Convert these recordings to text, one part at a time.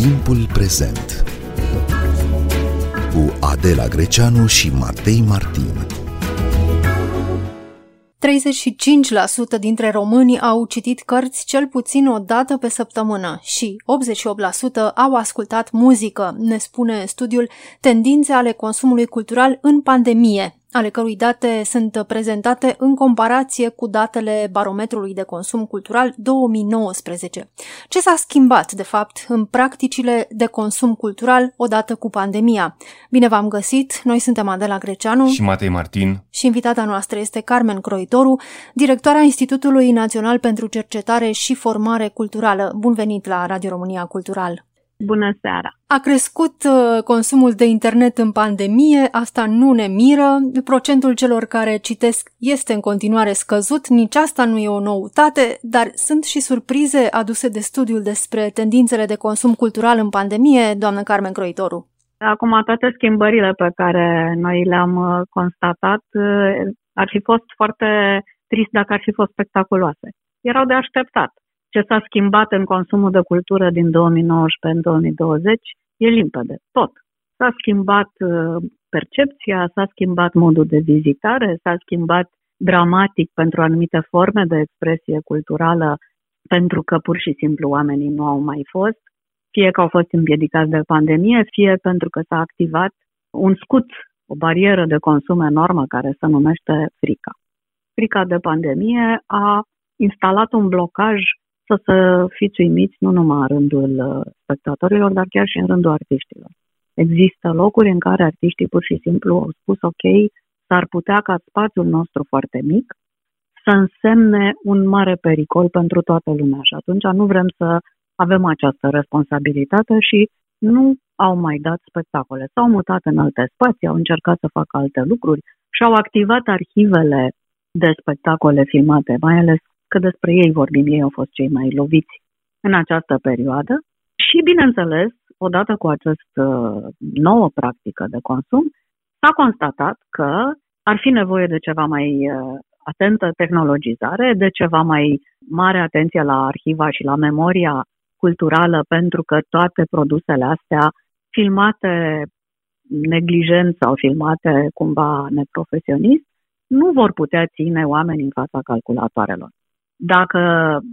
Timpul prezent cu Adela Greceanu și Matei Martin. 35% dintre români au citit cărți cel puțin o dată pe săptămână și 88% au ascultat muzică, ne spune studiul Tendințe ale consumului cultural în pandemie, ale cărui date sunt prezentate în comparație cu datele Barometrului de Consum Cultural 2019. Ce s-a schimbat, de fapt, în practicile de consum cultural odată cu pandemia? Bine v-am găsit! Noi suntem Adela Greceanu și Matei Martin și invitata noastră este Carmen Croitoru, directoarea Institutului Național pentru Cercetare și Formare Culturală. Bun venit la Radio România Cultural! Bună seara! A crescut uh, consumul de internet în pandemie, asta nu ne miră. Procentul celor care citesc este în continuare scăzut, nici asta nu e o noutate, dar sunt și surprize aduse de studiul despre tendințele de consum cultural în pandemie, doamnă Carmen Croitoru. Acum, toate schimbările pe care noi le-am uh, constatat uh, ar fi fost foarte trist dacă ar fi fost spectaculoase. Erau de așteptat ce s-a schimbat în consumul de cultură din 2019 în 2020 e limpede. Tot. S-a schimbat uh, percepția, s-a schimbat modul de vizitare, s-a schimbat dramatic pentru anumite forme de expresie culturală pentru că pur și simplu oamenii nu au mai fost, fie că au fost împiedicați de pandemie, fie pentru că s-a activat un scut, o barieră de consum enormă care se numește frica. Frica de pandemie a instalat un blocaj să, să fiți uimiți nu numai în rândul uh, spectatorilor, dar chiar și în rândul artiștilor. Există locuri în care artiștii pur și simplu au spus ok, s-ar putea ca spațiul nostru foarte mic să însemne un mare pericol pentru toată lumea și atunci nu vrem să avem această responsabilitate și nu au mai dat spectacole. S-au mutat în alte spații, au încercat să facă alte lucruri și au activat arhivele de spectacole filmate, mai ales că despre ei vorbim, ei au fost cei mai loviți în această perioadă și, bineînțeles, odată cu această nouă practică de consum, s-a constatat că ar fi nevoie de ceva mai uh, atentă tehnologizare, de ceva mai mare atenție la arhiva și la memoria culturală, pentru că toate produsele astea filmate neglijent sau filmate cumva neprofesionist, nu vor putea ține oamenii în fața calculatoarelor. Dacă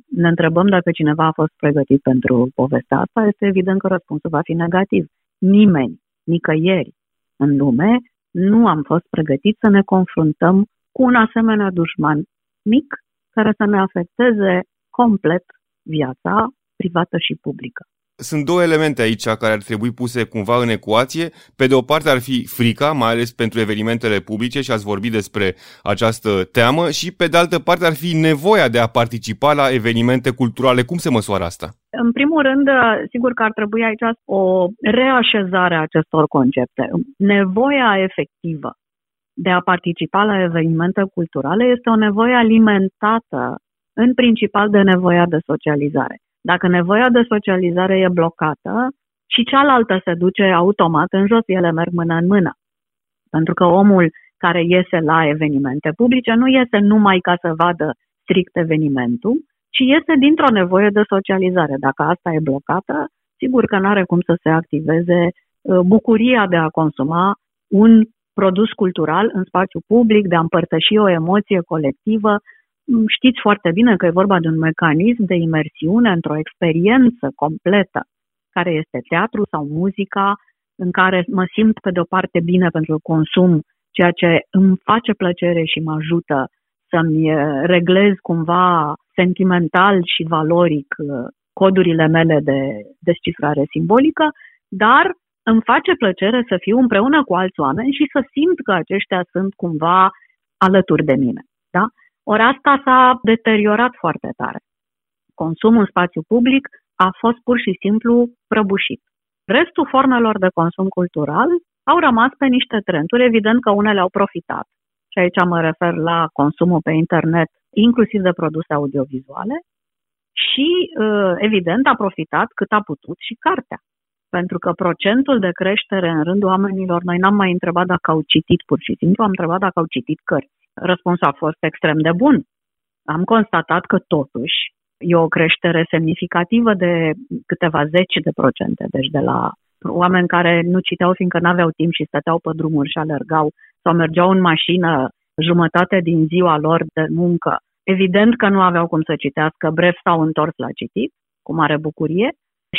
ne întrebăm dacă cineva a fost pregătit pentru povestea asta, este evident că răspunsul va fi negativ. Nimeni, nicăieri în lume, nu am fost pregătit să ne confruntăm cu un asemenea dușman mic care să ne afecteze complet viața privată și publică. Sunt două elemente aici care ar trebui puse cumva în ecuație. Pe de o parte ar fi frica, mai ales pentru evenimentele publice și ați vorbit despre această teamă și pe de altă parte ar fi nevoia de a participa la evenimente culturale. Cum se măsoară asta? În primul rând, sigur că ar trebui aici o reașezare a acestor concepte. Nevoia efectivă de a participa la evenimente culturale este o nevoie alimentată în principal de nevoia de socializare. Dacă nevoia de socializare e blocată și cealaltă se duce automat în jos, ele merg mână în mână. Pentru că omul care iese la evenimente publice nu iese numai ca să vadă strict evenimentul, ci iese dintr-o nevoie de socializare. Dacă asta e blocată, sigur că nu are cum să se activeze uh, bucuria de a consuma un produs cultural în spațiu public, de a împărtăși o emoție colectivă, Mm, știți foarte bine că e vorba de un mecanism de imersiune într-o experiență completă, care este teatru sau muzica, în care mă simt pe de o parte bine pentru că consum ceea ce îmi face plăcere și mă ajută să-mi eh, reglez cumva sentimental și valoric eh, codurile mele de descifrare simbolică, dar îmi face plăcere să fiu împreună cu alți oameni și să simt că aceștia sunt cumva alături de mine. Da? Ori asta s-a deteriorat foarte tare. Consumul în spațiu public a fost pur și simplu prăbușit. Restul formelor de consum cultural au rămas pe niște trenduri, evident că unele au profitat. Și aici mă refer la consumul pe internet, inclusiv de produse audiovizuale, și, uh, evident, a profitat cât a putut și cartea. Pentru că procentul de creștere în rândul oamenilor, noi n-am mai întrebat dacă au citit pur și simplu, am întrebat dacă au citit cărți. Răspunsul a fost extrem de bun. Am constatat că totuși E o creștere semnificativă de câteva zeci de procente, deci de la oameni care nu citeau fiindcă nu aveau timp și stăteau pe drumuri și alergau sau mergeau în mașină jumătate din ziua lor de muncă. Evident că nu aveau cum să citească, bref s-au întors la citit, cu mare bucurie,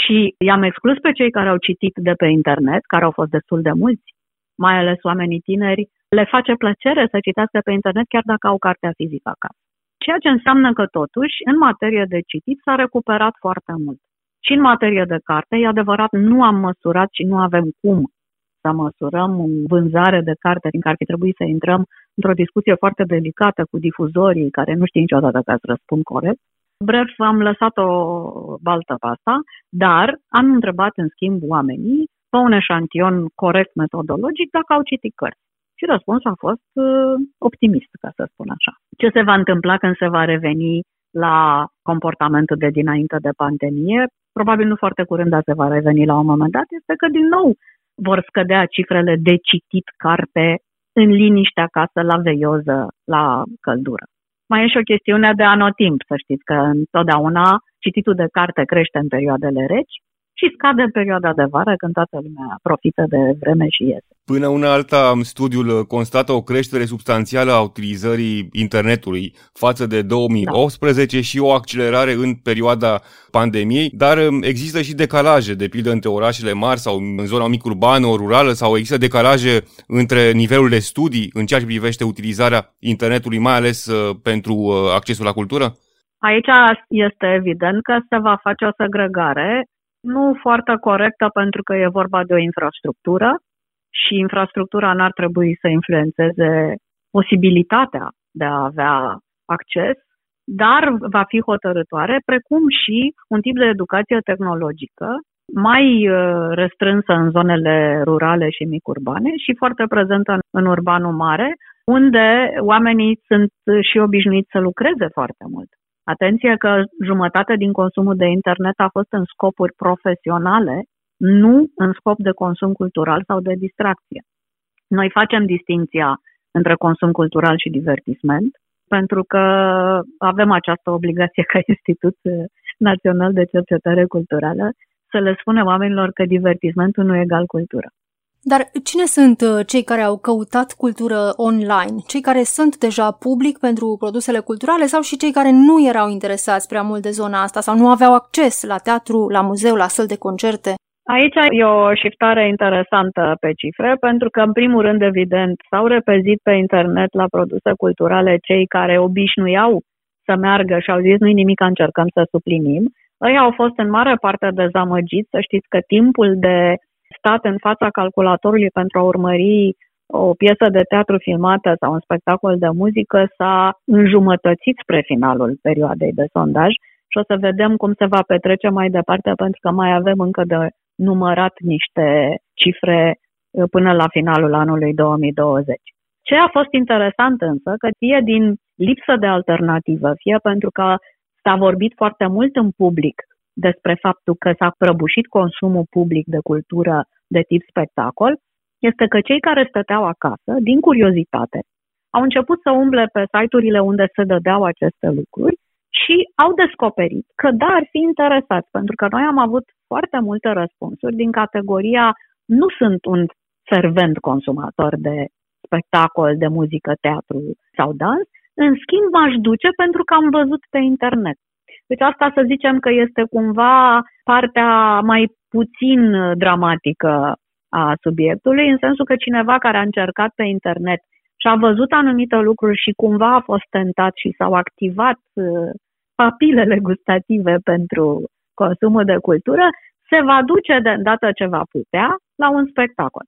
și i-am exclus pe cei care au citit de pe internet, care au fost destul de mulți, mai ales oamenii tineri, le face plăcere să citească pe internet chiar dacă au cartea fizică acasă. Ceea ce înseamnă că totuși, în materie de citit, s-a recuperat foarte mult. Și în materie de carte, e adevărat, nu am măsurat și nu avem cum să măsurăm vânzare de carte, din care ar fi trebuit să intrăm într-o discuție foarte delicată cu difuzorii care nu știu niciodată ca să răspund corect. Bref, am lăsat o baltă pe asta, dar am întrebat în schimb oamenii pe un eșantion corect metodologic dacă au citit cărți. Și răspunsul a fost uh, optimist, ca să spun așa. Ce se va întâmpla când se va reveni la comportamentul de dinainte de pandemie? Probabil nu foarte curând, dar se va reveni la un moment dat, este că din nou vor scădea cifrele de citit carte în liniște acasă, la veioză, la căldură. Mai e și o chestiune de anotimp, să știți că întotdeauna cititul de carte crește în perioadele reci și scade în perioada de vară când toată lumea profită de vreme și iese. Până una alta, studiul constată o creștere substanțială a utilizării internetului față de 2018 da. și o accelerare în perioada pandemiei, dar um, există și decalaje, de pildă între orașele mari sau în zona mic urbană, o rurală, sau există decalaje între nivelul de studii în ceea ce privește utilizarea internetului, mai ales uh, pentru uh, accesul la cultură? Aici este evident că se va face o segregare nu foarte corectă pentru că e vorba de o infrastructură și infrastructura n-ar trebui să influențeze posibilitatea de a avea acces, dar va fi hotărătoare, precum și un tip de educație tehnologică mai uh, restrânsă în zonele rurale și mic-urbane și foarte prezentă în urbanul mare, unde oamenii sunt și obișnuiți să lucreze foarte mult. Atenție că jumătate din consumul de internet a fost în scopuri profesionale, nu în scop de consum cultural sau de distracție. Noi facem distinția între consum cultural și divertisment, pentru că avem această obligație ca Institut Național de Cercetare Culturală să le spunem oamenilor că divertismentul nu e egal cultură. Dar cine sunt uh, cei care au căutat cultură online? Cei care sunt deja public pentru produsele culturale sau și cei care nu erau interesați prea mult de zona asta sau nu aveau acces la teatru, la muzeu, la săl de concerte? Aici e o shiftare interesantă pe cifre, pentru că, în primul rând, evident, s-au repezit pe internet la produse culturale cei care obișnuiau să meargă și au zis nu-i nimic, încercăm să suplinim. Ei au fost în mare parte dezamăgiți, să știți că timpul de stat în fața calculatorului pentru a urmări o piesă de teatru filmată sau un spectacol de muzică s-a înjumătățit spre finalul perioadei de sondaj și o să vedem cum se va petrece mai departe pentru că mai avem încă de numărat niște cifre uh, până la finalul anului 2020. Ce a fost interesant însă, că fie din lipsă de alternativă, fie pentru că s-a vorbit foarte mult în public despre faptul că s-a prăbușit consumul public de cultură de tip spectacol, este că cei care stăteau acasă, din curiozitate, au început să umble pe site-urile unde se dădeau aceste lucruri și au descoperit că da, ar fi interesați, pentru că noi am avut foarte multe răspunsuri din categoria nu sunt un fervent consumator de spectacol, de muzică, teatru sau dans, în schimb m-aș duce pentru că am văzut pe internet. Deci asta să zicem că este cumva partea mai puțin dramatică a subiectului, în sensul că cineva care a încercat pe internet și a văzut anumite lucruri și cumva a fost tentat și s-au activat uh, papilele gustative pentru consumul de cultură, se va duce de îndată ce va putea la un spectacol.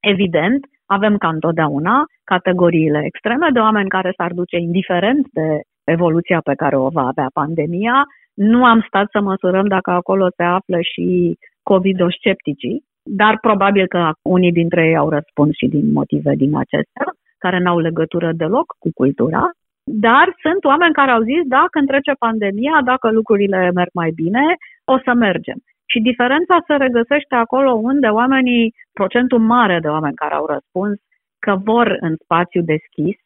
Evident, avem ca întotdeauna categoriile extreme de oameni care s-ar duce indiferent de evoluția pe care o va avea pandemia. Nu am stat să măsurăm dacă acolo se află și COVID-scepticii, dar probabil că unii dintre ei au răspuns și din motive din acestea, care n-au legătură deloc cu cultura. Dar sunt oameni care au zis, da, când trece pandemia, dacă lucrurile merg mai bine, o să mergem. Și diferența se regăsește acolo unde oamenii, procentul mare de oameni care au răspuns că vor în spațiu deschis,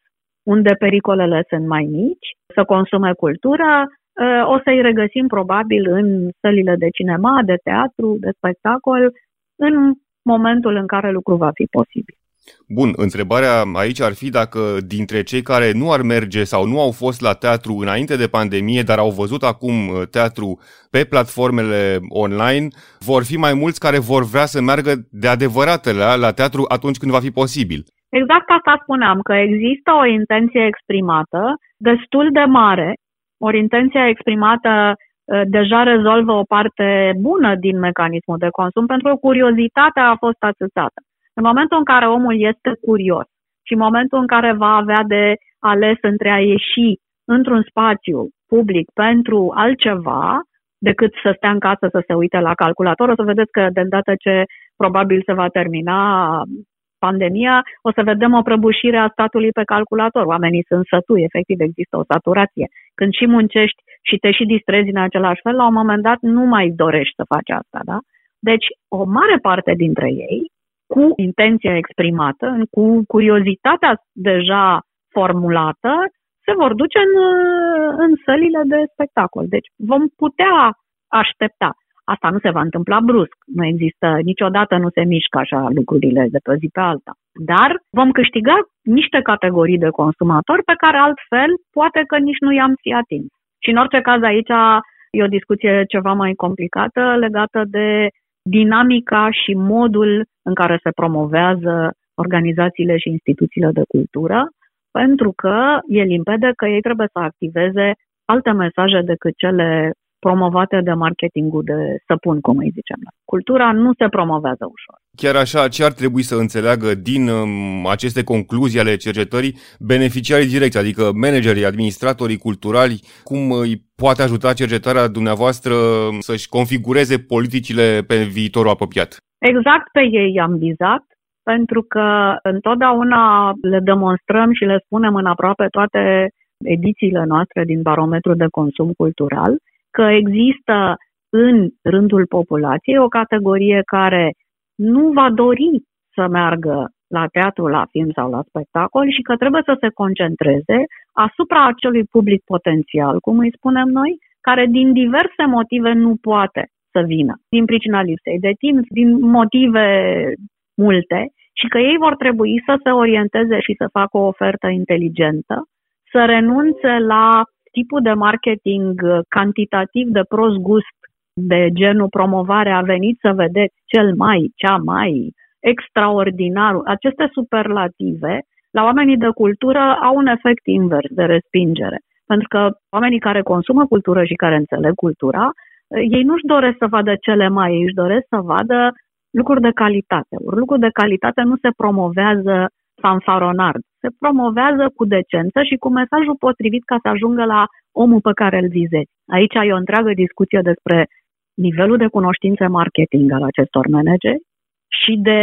unde pericolele sunt mai mici, să consume cultură, o să-i regăsim probabil în sălile de cinema, de teatru, de spectacol, în momentul în care lucrul va fi posibil. Bun, întrebarea aici ar fi dacă dintre cei care nu ar merge sau nu au fost la teatru înainte de pandemie, dar au văzut acum uh, teatru pe platformele online, vor fi mai mulți care vor vrea să meargă de adevărat la, la teatru atunci când va fi posibil. Exact asta spuneam, că există o intenție exprimată destul de mare, ori intenția exprimată uh, deja rezolvă o parte bună din mecanismul de consum, pentru că curiozitatea a fost atâțată. În momentul în care omul este curios și în momentul în care va avea de ales între a ieși într-un spațiu public pentru altceva decât să stea în casă să se uite la calculator, o să vedeți că de îndată ce probabil se va termina pandemia, o să vedem o prăbușire a statului pe calculator. Oamenii sunt sătui, efectiv există o saturație. Când și muncești și te și distrezi în același fel, la un moment dat nu mai dorești să faci asta, da? Deci, o mare parte dintre ei cu intenția exprimată, cu curiozitatea deja formulată, se vor duce în, în sălile de spectacol. Deci vom putea aștepta. Asta nu se va întâmpla brusc. Nu există, niciodată nu se mișcă așa lucrurile de pe zi pe alta. Dar vom câștiga niște categorii de consumatori pe care altfel poate că nici nu i-am fi atins. Și în orice caz aici e o discuție ceva mai complicată legată de dinamica și modul în care se promovează organizațiile și instituțiile de cultură, pentru că e limpede că ei trebuie să activeze alte mesaje decât cele promovate de marketingul de săpun, cum îi zicem. Cultura nu se promovează ușor. Chiar așa, ce ar trebui să înțeleagă din um, aceste concluzii ale cercetării beneficiarii direcți, adică managerii, administratorii culturali, cum îi poate ajuta cercetarea dumneavoastră să-și configureze politicile pe viitorul apropiat? Exact pe ei am vizat, pentru că întotdeauna le demonstrăm și le spunem în aproape toate edițiile noastre din barometru de consum cultural, că există în rândul populației o categorie care nu va dori să meargă la teatru, la film sau la spectacol și că trebuie să se concentreze asupra acelui public potențial, cum îi spunem noi, care din diverse motive nu poate să vină, din pricina lipsei de timp, din motive multe, și că ei vor trebui să se orienteze și să facă o ofertă inteligentă, să renunțe la tipul de marketing uh, cantitativ de prost gust de genul promovare a venit să vedeți cel mai, cea mai extraordinar, aceste superlative la oamenii de cultură au un efect invers de respingere. Pentru că oamenii care consumă cultură și care înțeleg cultura, uh, ei nu-și doresc să vadă cele mai, ei își doresc să vadă lucruri de calitate. Lucruri de calitate nu se promovează fanfaronar. Se promovează cu decență și cu mesajul potrivit ca să ajungă la omul pe care îl vizezi. Aici e o întreagă discuție despre nivelul de cunoștințe marketing al acestor manageri și de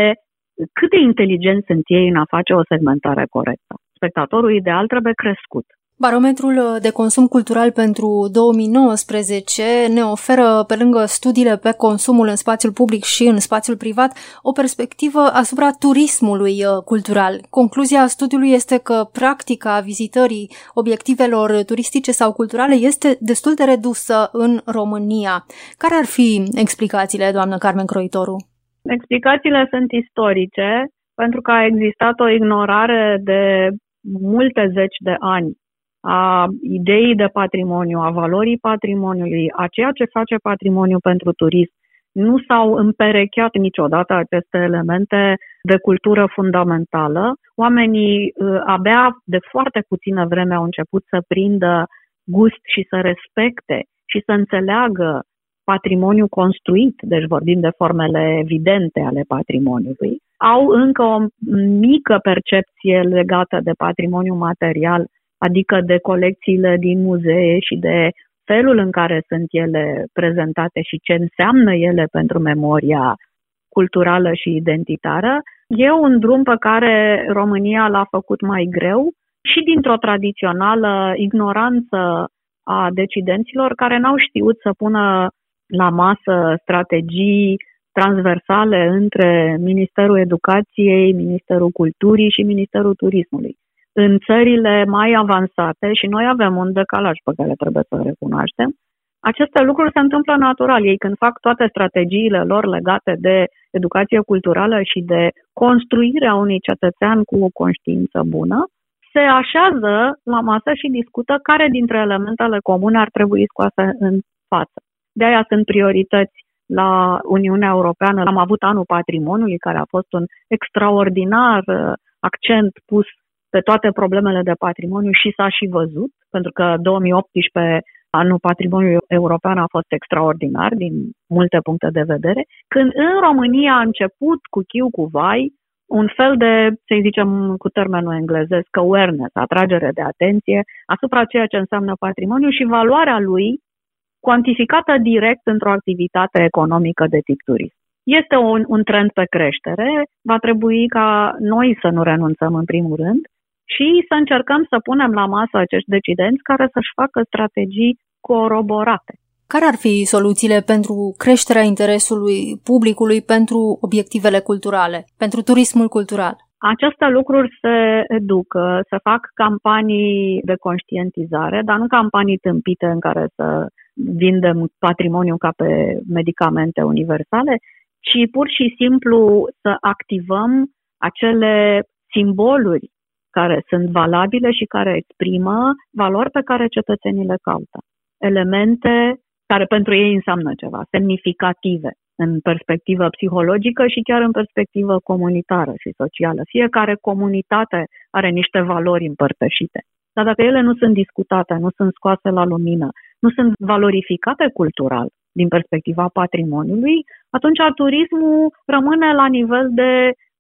cât de inteligenți sunt ei în a face o segmentare corectă. Spectatorul ideal trebuie crescut. Barometrul uh, de consum cultural pentru 2019 ne oferă, pe lângă studiile pe consumul în spațiul public și în spațiul privat, o perspectivă asupra turismului uh, cultural. Concluzia studiului este că practica vizitării obiectivelor turistice sau culturale este destul de redusă în România. Care ar fi explicațiile, doamnă Carmen Croitoru? Explicațiile sunt istorice, pentru că a existat o ignorare de multe zeci de ani a ideii de patrimoniu, a valorii patrimoniului, a ceea ce face patrimoniu pentru turism. Nu s-au împerecheat niciodată aceste elemente de cultură fundamentală. Oamenii uh, abia de foarte puțină vreme au început să prindă gust și să respecte și să înțeleagă patrimoniu construit, deci vorbim de formele evidente ale patrimoniului, au încă o mică percepție legată de patrimoniu material adică de colecțiile din muzee și de felul în care sunt ele prezentate și ce înseamnă ele pentru memoria culturală și identitară, e un drum pe care România l-a făcut mai greu și dintr-o tradițională ignoranță a decidenților care n-au știut să pună la masă strategii transversale între Ministerul Educației, Ministerul Culturii și Ministerul Turismului. În țările mai avansate, și noi avem un decalaj pe care trebuie să recunoaștem, aceste lucruri se întâmplă natural. Ei când fac toate strategiile lor legate de educație culturală și de construirea unui cetățean cu o conștiință bună, se așează la masă și discută care dintre elementele comune ar trebui scoase în față. De aia sunt priorități la Uniunea Europeană. Am avut anul patrimoniului, care a fost un extraordinar uh, accent pus pe toate problemele de patrimoniu și s-a și văzut, pentru că 2018 anul patrimoniului european a fost extraordinar din multe puncte de vedere, când în România a început cu chiu cu vai un fel de, să zicem cu termenul englezesc, awareness, atragere de atenție asupra ceea ce înseamnă patrimoniu și valoarea lui cuantificată direct într-o activitate economică de tip turist. Este un, un trend pe creștere, va trebui ca noi să nu renunțăm în primul rând și să încercăm să punem la masă acești decidenți care să-și facă strategii coroborate. Care ar fi soluțiile pentru creșterea interesului publicului pentru obiectivele culturale, pentru turismul cultural? Aceste lucruri se educă, se fac campanii de conștientizare, dar nu campanii tâmpite în care să vindem patrimoniu ca pe medicamente universale, ci pur și simplu să activăm acele simboluri care sunt valabile și care exprimă valori pe care cetățenii le caută. Elemente care pentru ei înseamnă ceva, semnificative în perspectivă psihologică și chiar în perspectivă comunitară și socială. Fiecare comunitate are niște valori împărtășite. Dar dacă ele nu sunt discutate, nu sunt scoase la lumină, nu sunt valorificate cultural din perspectiva patrimoniului, atunci turismul rămâne la nivel de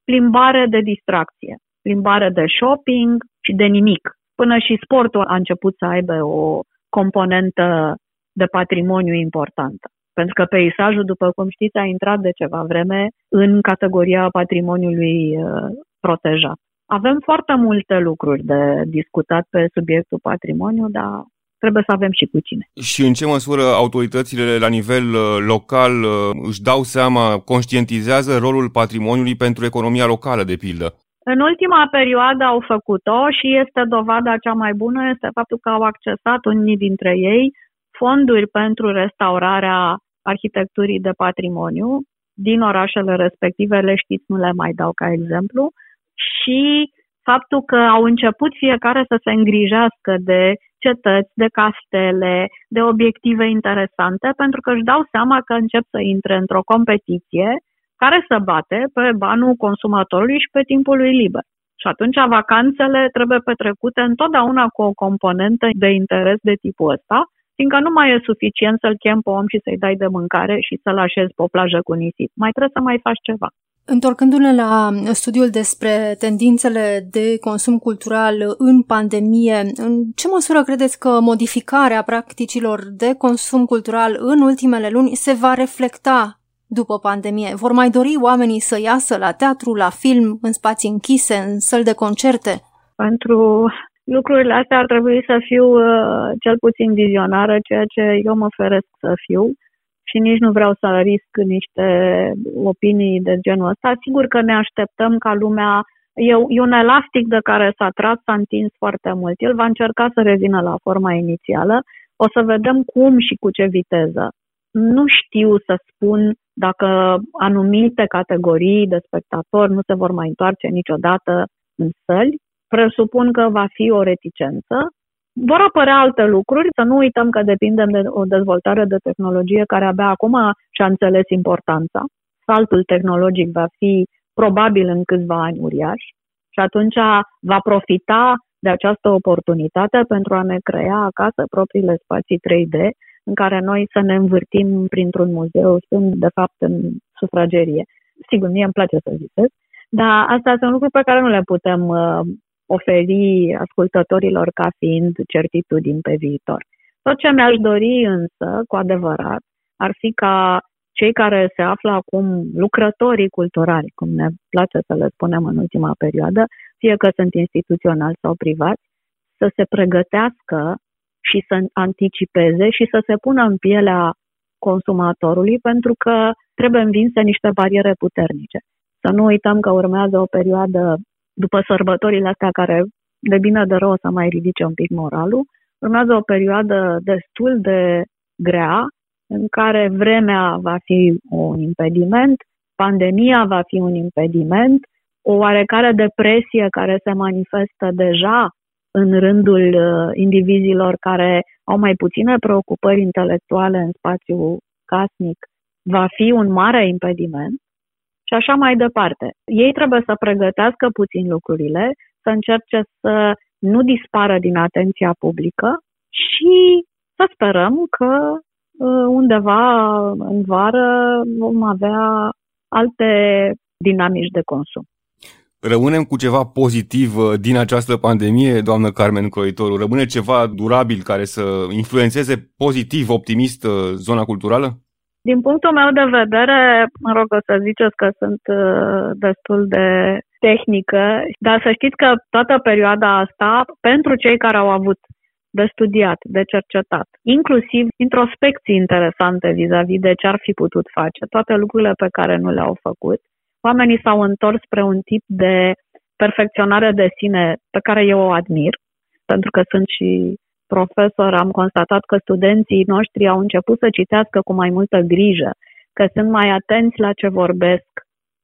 plimbare de distracție plimbare de shopping și de nimic. Până și sportul a început să aibă o componentă de patrimoniu importantă. Pentru că peisajul, după cum știți, a intrat de ceva vreme în categoria patrimoniului uh, protejat. Avem foarte multe lucruri de discutat pe subiectul patrimoniu, dar trebuie să avem și cu cine. Și în ce măsură autoritățile la nivel uh, local uh, își dau seama, conștientizează rolul patrimoniului pentru economia locală, de pildă? În ultima perioadă au făcut-o și este dovada cea mai bună, este faptul că au accesat unii dintre ei fonduri pentru restaurarea arhitecturii de patrimoniu. Din orașele respective, le știți, nu le mai dau ca exemplu, și faptul că au început fiecare să se îngrijească de cetăți, de castele, de obiective interesante, pentru că își dau seama că încep să intre într-o competiție care să bate pe banul consumatorului și pe timpul lui liber. Și atunci vacanțele trebuie petrecute întotdeauna cu o componentă de interes de tipul ăsta, fiindcă nu mai e suficient să-l chem pe om și să-i dai de mâncare și să-l așezi pe o plajă cu nisip. Mai trebuie să mai faci ceva. Întorcându-ne la studiul despre tendințele de consum cultural în pandemie, în ce măsură credeți că modificarea practicilor de consum cultural în ultimele luni se va reflecta după pandemie? Vor mai dori oamenii să iasă la teatru, la film, în spații închise, în săli de concerte? Pentru lucrurile astea ar trebui să fiu uh, cel puțin vizionară, ceea ce eu mă feresc să fiu și nici nu vreau să risc niște opinii de genul ăsta. Sigur că ne așteptăm ca lumea E, e un elastic de care s-a tras, s-a întins foarte mult. El va încerca să revină la forma inițială. O să vedem cum și cu ce viteză. Nu știu să spun dacă anumite categorii de spectatori nu se vor mai întoarce niciodată în săli, presupun că va fi o reticență. Vor apărea alte lucruri, să nu uităm că depindem de o dezvoltare de tehnologie care abia acum și-a înțeles importanța. Saltul tehnologic va fi probabil în câțiva ani uriaș și atunci va profita de această oportunitate pentru a ne crea acasă propriile spații 3D în care noi să ne învârtim printr-un muzeu, sunt de fapt în sufragerie. Sigur, mie îmi place să zicesc, dar astea sunt lucruri pe care nu le putem uh, oferi ascultătorilor ca fiind certitudini pe viitor. Tot ce mi-aș dori însă, cu adevărat, ar fi ca cei care se află acum lucrătorii culturali, cum ne place să le spunem în ultima perioadă, fie că sunt instituționali sau privați, să se pregătească și să anticipeze și să se pună în pielea consumatorului pentru că trebuie învinse niște bariere puternice. Să nu uităm că urmează o perioadă după sărbătorile astea care de bine de rău o să mai ridice un pic moralul. Urmează o perioadă destul de grea, în care vremea va fi un impediment, pandemia va fi un impediment, o oarecare depresie care se manifestă deja în rândul uh, indivizilor care au mai puține preocupări intelectuale în spațiu casnic, va fi un mare impediment și așa mai departe. Ei trebuie să pregătească puțin lucrurile, să încerce să nu dispară din atenția publică și să sperăm că uh, undeva în vară vom avea alte dinamici de consum. Rămânem cu ceva pozitiv uh, din această pandemie, doamnă Carmen Croitoru? Rămâne ceva durabil care să influențeze pozitiv, optimist uh, zona culturală? Din punctul meu de vedere, mă rog să ziceți că sunt uh, destul de tehnică, dar să știți că toată perioada asta, pentru cei care au avut de studiat, de cercetat, inclusiv introspecții interesante vis-a-vis de ce ar fi putut face, toate lucrurile pe care nu le-au făcut, oamenii s-au întors spre un tip de perfecționare de sine pe care eu o admir, pentru că sunt și profesor, am constatat că studenții noștri au început să citească cu mai multă grijă, că sunt mai atenți la ce vorbesc,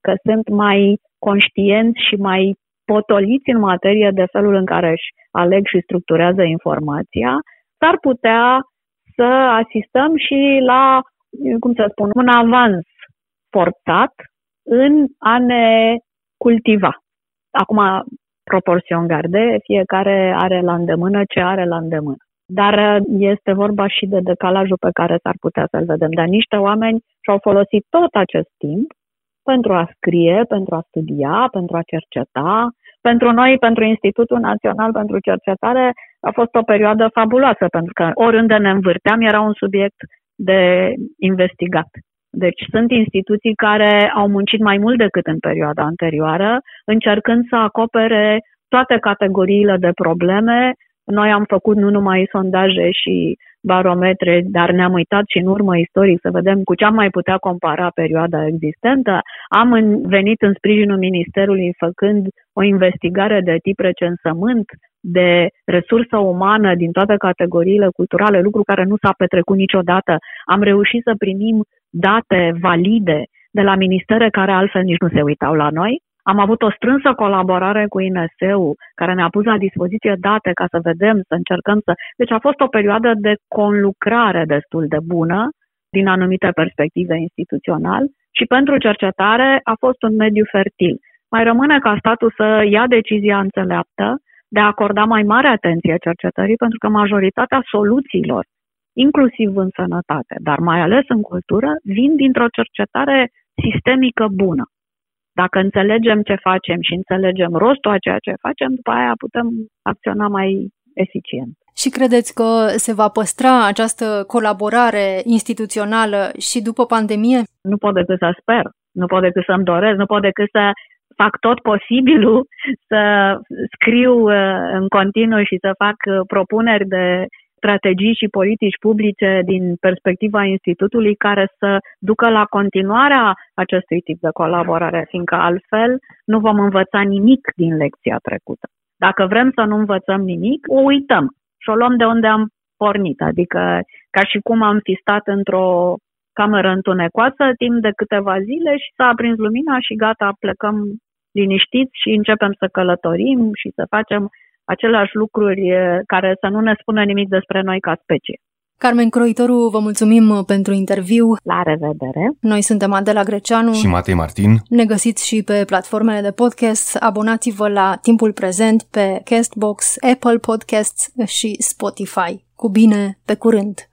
că sunt mai conștienți și mai potoliți în materie de felul în care își aleg și structurează informația, s-ar putea să asistăm și la, cum să spun, un avans forțat în a ne cultiva. Acum, proporțion garde, fiecare are la îndemână ce are la îndemână. Dar este vorba și de decalajul pe care s-ar putea să-l vedem. Dar niște oameni și-au folosit tot acest timp pentru a scrie, pentru a studia, pentru a cerceta. Pentru noi, pentru Institutul Național pentru Cercetare, a fost o perioadă fabuloasă, pentru că oriunde ne învârteam era un subiect de investigat. Deci sunt instituții care au muncit mai mult decât în perioada anterioară, încercând să acopere toate categoriile de probleme. Noi am făcut nu numai sondaje și barometre, dar ne-am uitat și în urmă istoric să vedem cu ce am mai putea compara perioada existentă. Am venit în sprijinul Ministerului făcând o investigare de tip recensământ de resursă umană din toate categoriile culturale, lucru care nu s-a petrecut niciodată. Am reușit să primim date valide de la ministere care altfel nici nu se uitau la noi. Am avut o strânsă colaborare cu INSEU, care ne-a pus la dispoziție date ca să vedem, să încercăm să... Deci a fost o perioadă de conlucrare destul de bună din anumite perspective instituțional și pentru cercetare a fost un mediu fertil. Mai rămâne ca statul să ia decizia înțeleaptă de a acorda mai mare atenție cercetării, pentru că majoritatea soluțiilor inclusiv în sănătate, dar mai ales în cultură, vin dintr-o cercetare sistemică bună. Dacă înțelegem ce facem și înțelegem rostul a ceea ce facem, după aia putem acționa mai eficient. Și credeți că se va păstra această colaborare instituțională și după pandemie? Nu pot decât să sper, nu pot decât să-mi doresc, nu pot decât să fac tot posibilul să scriu uh, în continuu și să fac uh, propuneri de strategii și politici publice din perspectiva Institutului care să ducă la continuarea acestui tip de colaborare, fiindcă altfel nu vom învăța nimic din lecția trecută. Dacă vrem să nu învățăm nimic, o uităm și o luăm de unde am pornit, adică ca și cum am fi stat într-o cameră întunecoasă timp de câteva zile și s-a aprins lumina și gata, plecăm liniștiți și începem să călătorim și să facem aceleași lucruri care să nu ne spună nimic despre noi ca specie. Carmen Croitoru, vă mulțumim pentru interviu. La revedere! Noi suntem Adela Greceanu și Matei Martin. Ne găsiți și pe platformele de podcast. Abonați-vă la timpul prezent pe Castbox, Apple Podcasts și Spotify. Cu bine, pe curând!